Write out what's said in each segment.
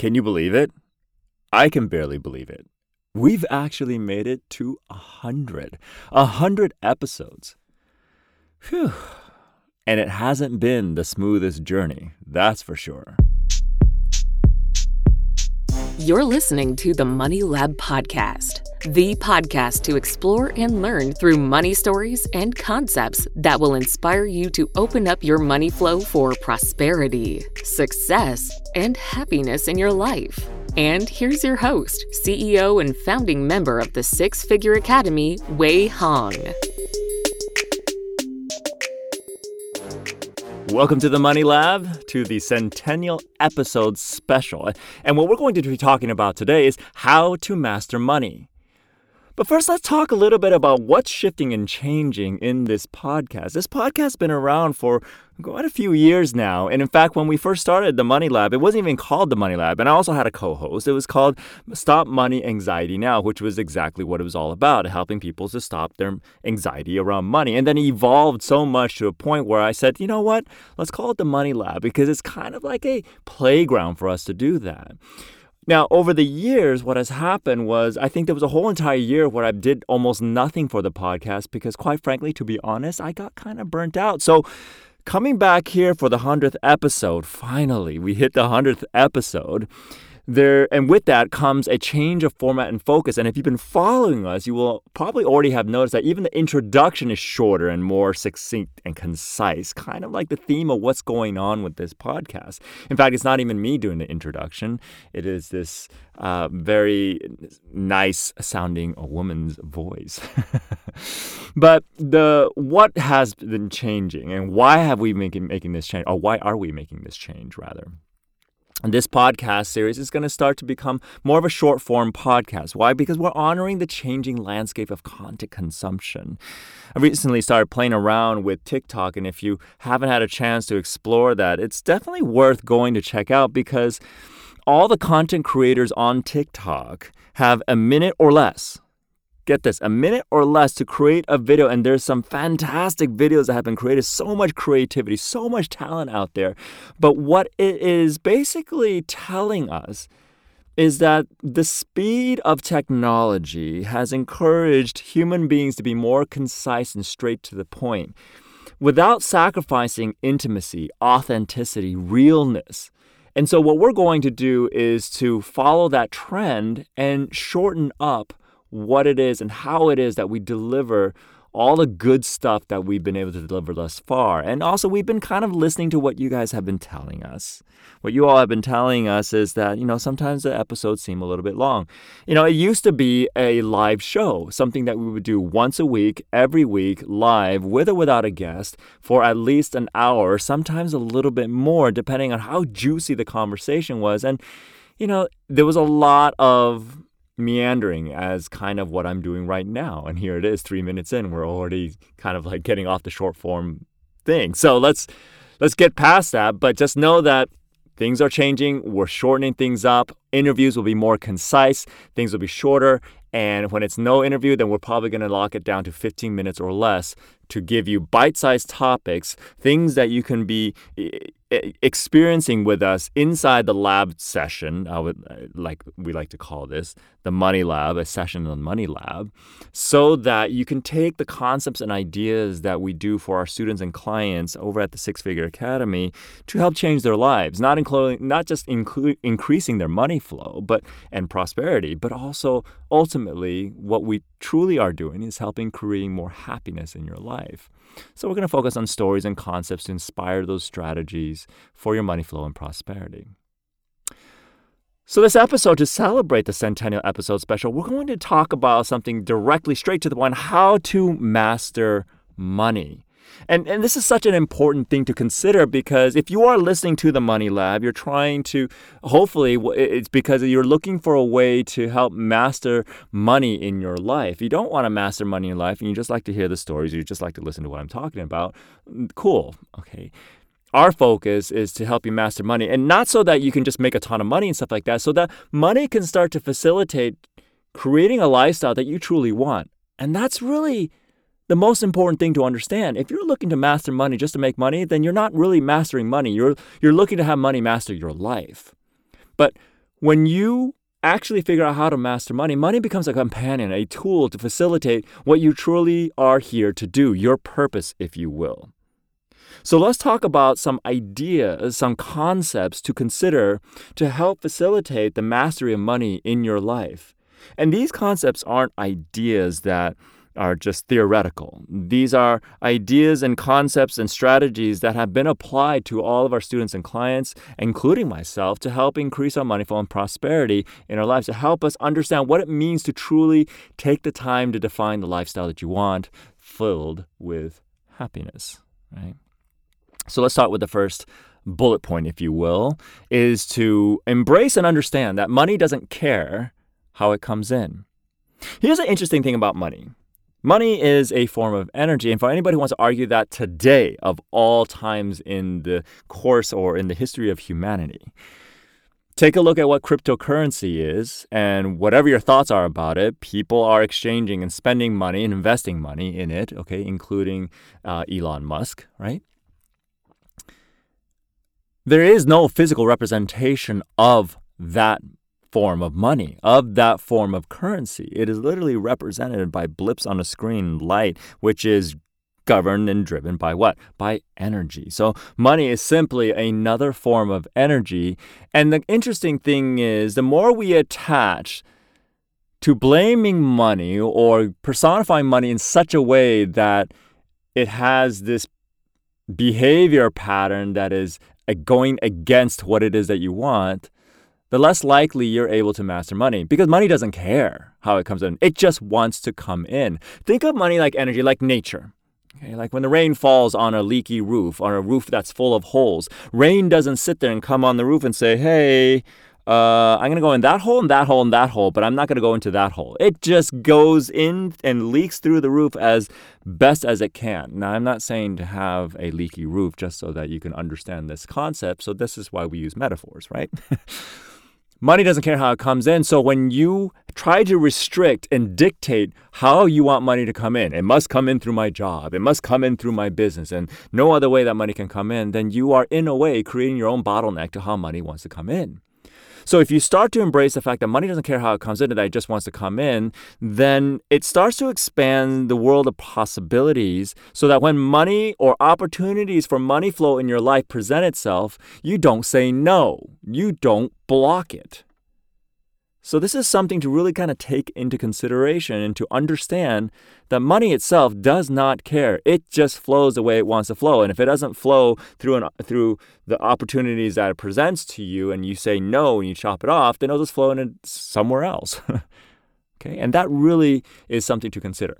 Can you believe it? I can barely believe it. We've actually made it to a hundred, a hundred episodes. Phew. And it hasn't been the smoothest journey, that's for sure. You're listening to the Money Lab Podcast, the podcast to explore and learn through money stories and concepts that will inspire you to open up your money flow for prosperity, success, and happiness in your life. And here's your host, CEO and founding member of the Six Figure Academy, Wei Hong. Welcome to the Money Lab, to the Centennial Episode Special. And what we're going to be talking about today is how to master money. But first, let's talk a little bit about what's shifting and changing in this podcast. This podcast's been around for quite a few years now. And in fact, when we first started the Money Lab, it wasn't even called the Money Lab. And I also had a co host. It was called Stop Money Anxiety Now, which was exactly what it was all about helping people to stop their anxiety around money. And then it evolved so much to a point where I said, you know what? Let's call it the Money Lab because it's kind of like a playground for us to do that. Now, over the years, what has happened was I think there was a whole entire year where I did almost nothing for the podcast because, quite frankly, to be honest, I got kind of burnt out. So, coming back here for the 100th episode, finally, we hit the 100th episode there and with that comes a change of format and focus. And if you've been following us you will probably already have noticed that even the introduction is shorter and more succinct and concise kind of like the theme of what's going on with this podcast. In fact it's not even me doing the introduction. It is this uh, very nice sounding woman's voice. But the what has been changing and why have we been making this change or why are we making this change rather this podcast series is going to start to become more of a short form podcast. Why? Because we're honoring the changing landscape of content consumption. I recently started playing around with TikTok, and if you haven't had a chance to explore that, it's definitely worth going to check out because all the content creators on TikTok have a minute or less get this, a minute or less to create a video. And there's some fantastic videos that have been created, so much creativity, so much talent out there. But what it is basically telling us is that the speed of technology has encouraged human beings to be more concise and straight to the point without sacrificing intimacy, authenticity, realness. And so, what we're going to do is to follow that trend and shorten up what it is and how it is that we deliver all the good stuff that we've been able to deliver thus far. And also, we've been kind of listening to what you guys have been telling us. What you all have been telling us is that, you know, sometimes the episodes seem a little bit long. You know, it used to be a live show, something that we would do once a week, every week, live, with or without a guest, for at least an hour, sometimes a little bit more, depending on how juicy the conversation was. And, you know, there was a lot of meandering as kind of what I'm doing right now. And here it is, three minutes in, we're already kind of like getting off the short form thing. So let's let's get past that. But just know that things are changing. We're shortening things up. Interviews will be more concise. Things will be shorter. And when it's no interview, then we're probably going to lock it down to 15 minutes or less to give you bite sized topics, things that you can be experiencing with us inside the lab session. I would uh, like we like to call this the money lab, a session on the money lab, so that you can take the concepts and ideas that we do for our students and clients over at the Six Figure Academy to help change their lives, not including not just inclu- increasing their money flow, but and prosperity, but also ultimately what we truly are doing is helping creating more happiness in your life. So, we're going to focus on stories and concepts to inspire those strategies for your money flow and prosperity. So, this episode, to celebrate the centennial episode special, we're going to talk about something directly straight to the point how to master money. And, and this is such an important thing to consider because if you are listening to the Money Lab, you're trying to, hopefully, it's because you're looking for a way to help master money in your life. You don't want to master money in life and you just like to hear the stories, you just like to listen to what I'm talking about. Cool. Okay our focus is to help you master money and not so that you can just make a ton of money and stuff like that so that money can start to facilitate creating a lifestyle that you truly want and that's really the most important thing to understand if you're looking to master money just to make money then you're not really mastering money you're you're looking to have money master your life but when you actually figure out how to master money, money becomes a companion, a tool to facilitate what you truly are here to do, your purpose, if you will. So let's talk about some ideas, some concepts to consider to help facilitate the mastery of money in your life. And these concepts aren't ideas that are just theoretical. These are ideas and concepts and strategies that have been applied to all of our students and clients, including myself, to help increase our money flow and prosperity in our lives, to help us understand what it means to truly take the time to define the lifestyle that you want, filled with happiness, right? So let's start with the first bullet point, if you will, is to embrace and understand that money doesn't care how it comes in. Here's an interesting thing about money Money is a form of energy. And for anybody who wants to argue that today, of all times in the course or in the history of humanity, take a look at what cryptocurrency is and whatever your thoughts are about it. People are exchanging and spending money and investing money in it, okay, including uh, Elon Musk, right? There is no physical representation of that form of money, of that form of currency. It is literally represented by blips on a screen, light, which is governed and driven by what? By energy. So money is simply another form of energy. And the interesting thing is, the more we attach to blaming money or personifying money in such a way that it has this behavior pattern that is going against what it is that you want, the less likely you're able to master money because money doesn't care how it comes in. It just wants to come in. Think of money like energy, like nature. Okay, like when the rain falls on a leaky roof, on a roof that's full of holes, rain doesn't sit there and come on the roof and say, hey, uh, I'm going to go in that hole and that hole and that hole, but I'm not going to go into that hole. It just goes in and leaks through the roof as best as it can. Now, I'm not saying to have a leaky roof just so that you can understand this concept. So, this is why we use metaphors, right? Money doesn't care how it comes in. So when you try to restrict and dictate how you want money to come in, it must come in through my job, it must come in through my business, and no other way that money can come in, then you are in a way creating your own bottleneck to how money wants to come in. So if you start to embrace the fact that money doesn't care how it comes in, and that it just wants to come in, then it starts to expand the world of possibilities so that when money or opportunities for money flow in your life present itself, you don't say no. You don't block it. So, this is something to really kind of take into consideration and to understand that money itself does not care. It just flows the way it wants to flow. And if it doesn't flow through, an, through the opportunities that it presents to you and you say no and you chop it off, then it'll just flow in somewhere else. okay. And that really is something to consider.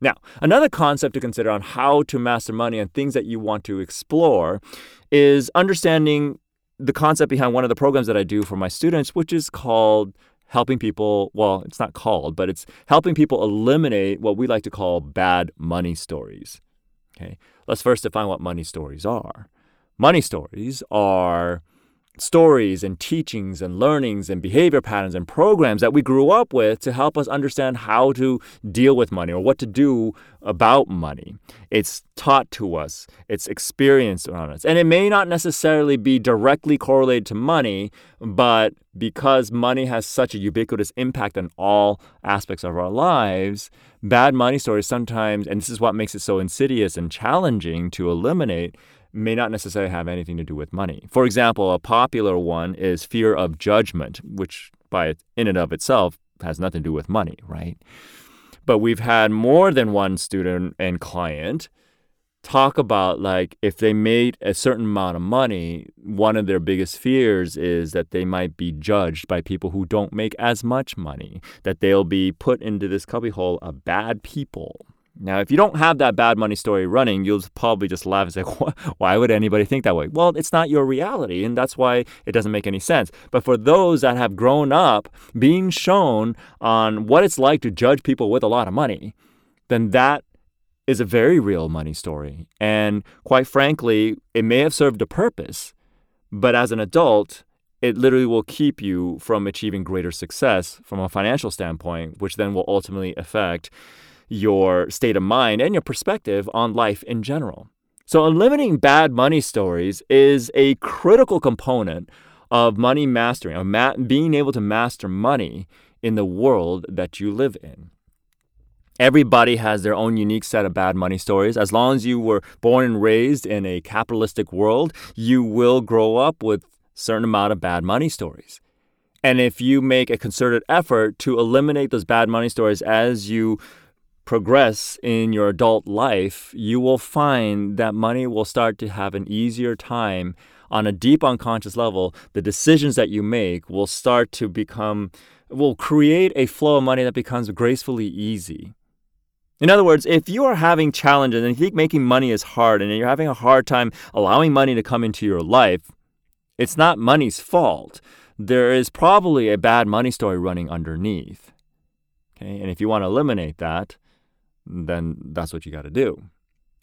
Now, another concept to consider on how to master money and things that you want to explore is understanding the concept behind one of the programs that I do for my students, which is called helping people. Well, it's not called, but it's helping people eliminate what we like to call bad money stories. Okay, let's first define what money stories are. Money stories are stories and teachings and learnings and behavior patterns and programs that we grew up with to help us understand how to deal with money or what to do about money. It's taught to us, it's experienced on us. And it may not necessarily be directly correlated to money, but because money has such a ubiquitous impact on all aspects of our lives, bad money stories sometimes, and this is what makes it so insidious and challenging to eliminate may not necessarily have anything to do with money. For example, a popular one is fear of judgment, which by in and of itself has nothing to do with money, right? But we've had more than one student and client talk about like if they made a certain amount of money, one of their biggest fears is that they might be judged by people who don't make as much money, that they'll be put into this cubbyhole of bad people now, if you don't have that bad money story running, you'll probably just laugh and say, why would anybody think that way? Well, it's not your reality, and that's why it doesn't make any sense. But for those that have grown up being shown on what it's like to judge people with a lot of money, then that is a very real money story. And quite frankly, it may have served a purpose, but as an adult, it literally will keep you from achieving greater success from a financial standpoint, which then will ultimately affect your state of mind and your perspective on life in general. So, eliminating bad money stories is a critical component of money mastering, of ma- being able to master money in the world that you live in. Everybody has their own unique set of bad money stories. As long as you were born and raised in a capitalistic world, you will grow up with certain amount of bad money stories. And if you make a concerted effort to eliminate those bad money stories as you progress in your adult life, you will find that money will start to have an easier time on a deep unconscious level. The decisions that you make will start to become, will create a flow of money that becomes gracefully easy. In other words, if you are having challenges and you think making money is hard and you're having a hard time allowing money to come into your life, it's not money's fault. There is probably a bad money story running underneath. Okay, and if you want to eliminate that, then that's what you got to do.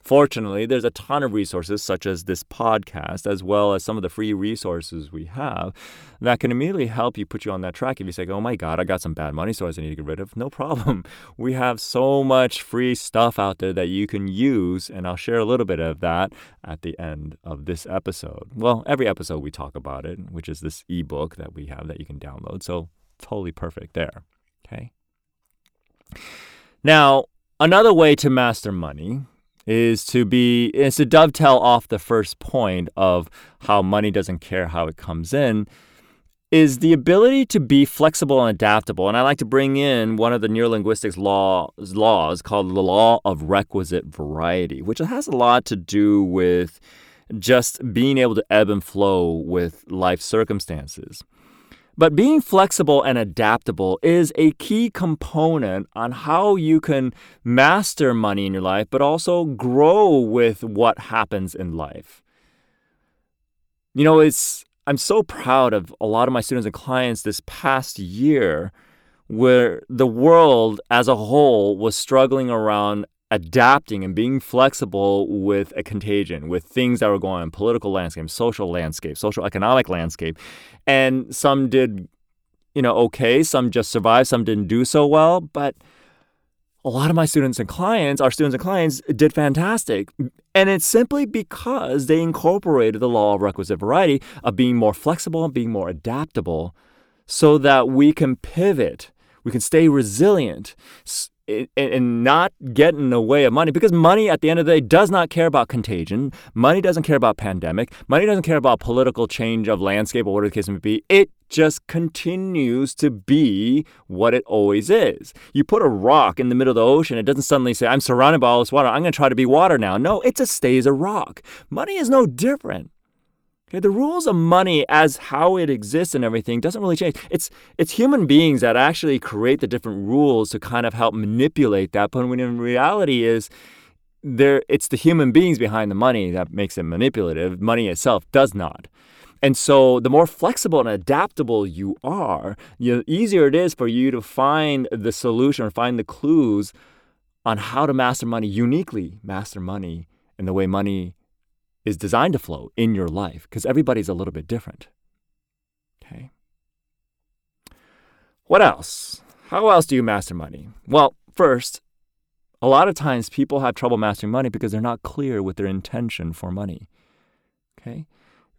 Fortunately, there's a ton of resources, such as this podcast, as well as some of the free resources we have, that can immediately help you put you on that track. If you say, oh my God, I got some bad money stories I need to get rid of, no problem. We have so much free stuff out there that you can use, and I'll share a little bit of that at the end of this episode. Well, every episode we talk about it, which is this ebook that we have that you can download. So, totally perfect there. Okay. Now, another way to master money is to be is to dovetail off the first point of how money doesn't care how it comes in is the ability to be flexible and adaptable. And I like to bring in one of the neurolinguistics laws, laws called the law of requisite variety, which has a lot to do with just being able to ebb and flow with life circumstances. But being flexible and adaptable is a key component on how you can master money in your life, but also grow with what happens in life. You know, it's I'm so proud of a lot of my students and clients this past year where the world as a whole was struggling around adapting and being flexible with a contagion, with things that were going on, political landscape, social landscape, social economic landscape. And some did, you know, okay, some just survived, some didn't do so well. But a lot of my students and clients, our students and clients, did fantastic. And it's simply because they incorporated the law of requisite variety of being more flexible and being more adaptable so that we can pivot, we can stay resilient and not get in the way of money because money at the end of the day does not care about contagion. Money doesn't care about pandemic. Money doesn't care about political change of landscape or whatever the case may be. It just continues to be what it always is. You put a rock in the middle of the ocean it doesn't suddenly say i'm surrounded by all this water. I'm going to try to be water now. No it just stays a rock. Money is no different The rules of money as how it exists and everything doesn't really change. It's it's human beings that actually create the different rules to kind of help manipulate that. But when in reality is there it's the human beings behind the money that makes it manipulative. Money itself does not. And so the more flexible and adaptable you are, the easier it is for you to find the solution or find the clues on how to master money, uniquely master money and the way money is designed to flow in your life because everybody's a little bit different. Okay. What else? How else do you master money? Well, first, a lot of times people have trouble mastering money because they're not clear with their intention for money. Okay?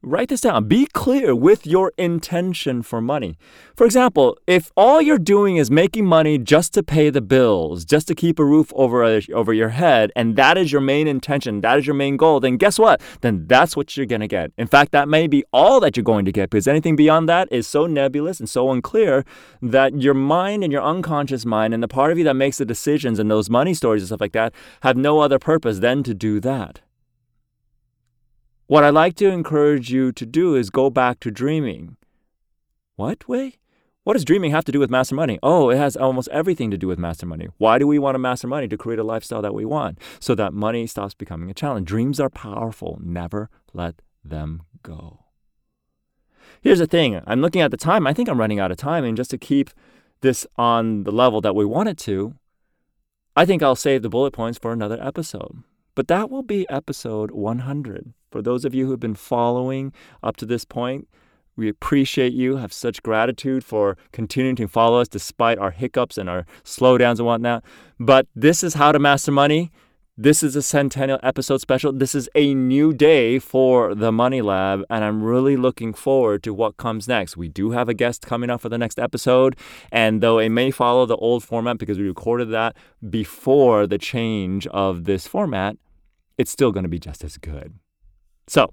Write this down. Be clear with your intention for money. For example, if all you're doing is making money just to pay the bills, just to keep a roof over, uh, over your head, and that is your main intention, that is your main goal, then guess what? Then that's what you're going to get. In fact, that may be all that you're going to get because anything beyond that is so nebulous and so unclear that your mind and your unconscious mind and the part of you that makes the decisions and those money stories and stuff like that have no other purpose than to do that. What I'd like to encourage you to do is go back to dreaming. What way? What does dreaming have to do with master money? Oh, it has almost everything to do with master money. Why do we want to master money? To create a lifestyle that we want so that money stops becoming a challenge. Dreams are powerful. Never let them go. Here's the thing I'm looking at the time. I think I'm running out of time. And just to keep this on the level that we want it to, I think I'll save the bullet points for another episode. But that will be episode 100. For those of you who have been following up to this point, we appreciate you, have such gratitude for continuing to follow us despite our hiccups and our slowdowns and whatnot. But this is how to master money. This is a centennial episode special. This is a new day for the Money Lab, and I'm really looking forward to what comes next. We do have a guest coming up for the next episode, and though it may follow the old format because we recorded that before the change of this format, it's still going to be just as good. So,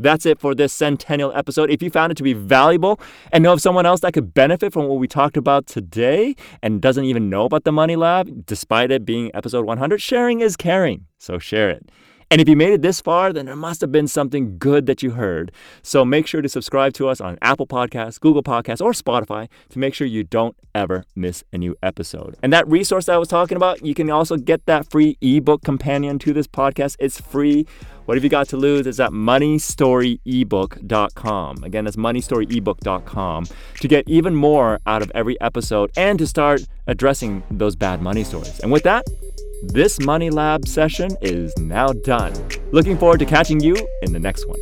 that's it for this centennial episode. If you found it to be valuable and know of someone else that could benefit from what we talked about today and doesn't even know about the Money Lab, despite it being episode 100, sharing is caring. So share it. And if you made it this far, then there must have been something good that you heard. So make sure to subscribe to us on Apple Podcasts, Google Podcasts, or Spotify to make sure you don't ever miss a new episode. And that resource that I was talking about, you can also get that free ebook companion to this podcast. It's free. What have you got to lose? It's at moneystoryebook.com. Again, that's moneystoryebook.com to get even more out of every episode and to start addressing those bad money stories. And with that, this Money Lab session is now done. Looking forward to catching you in the next one.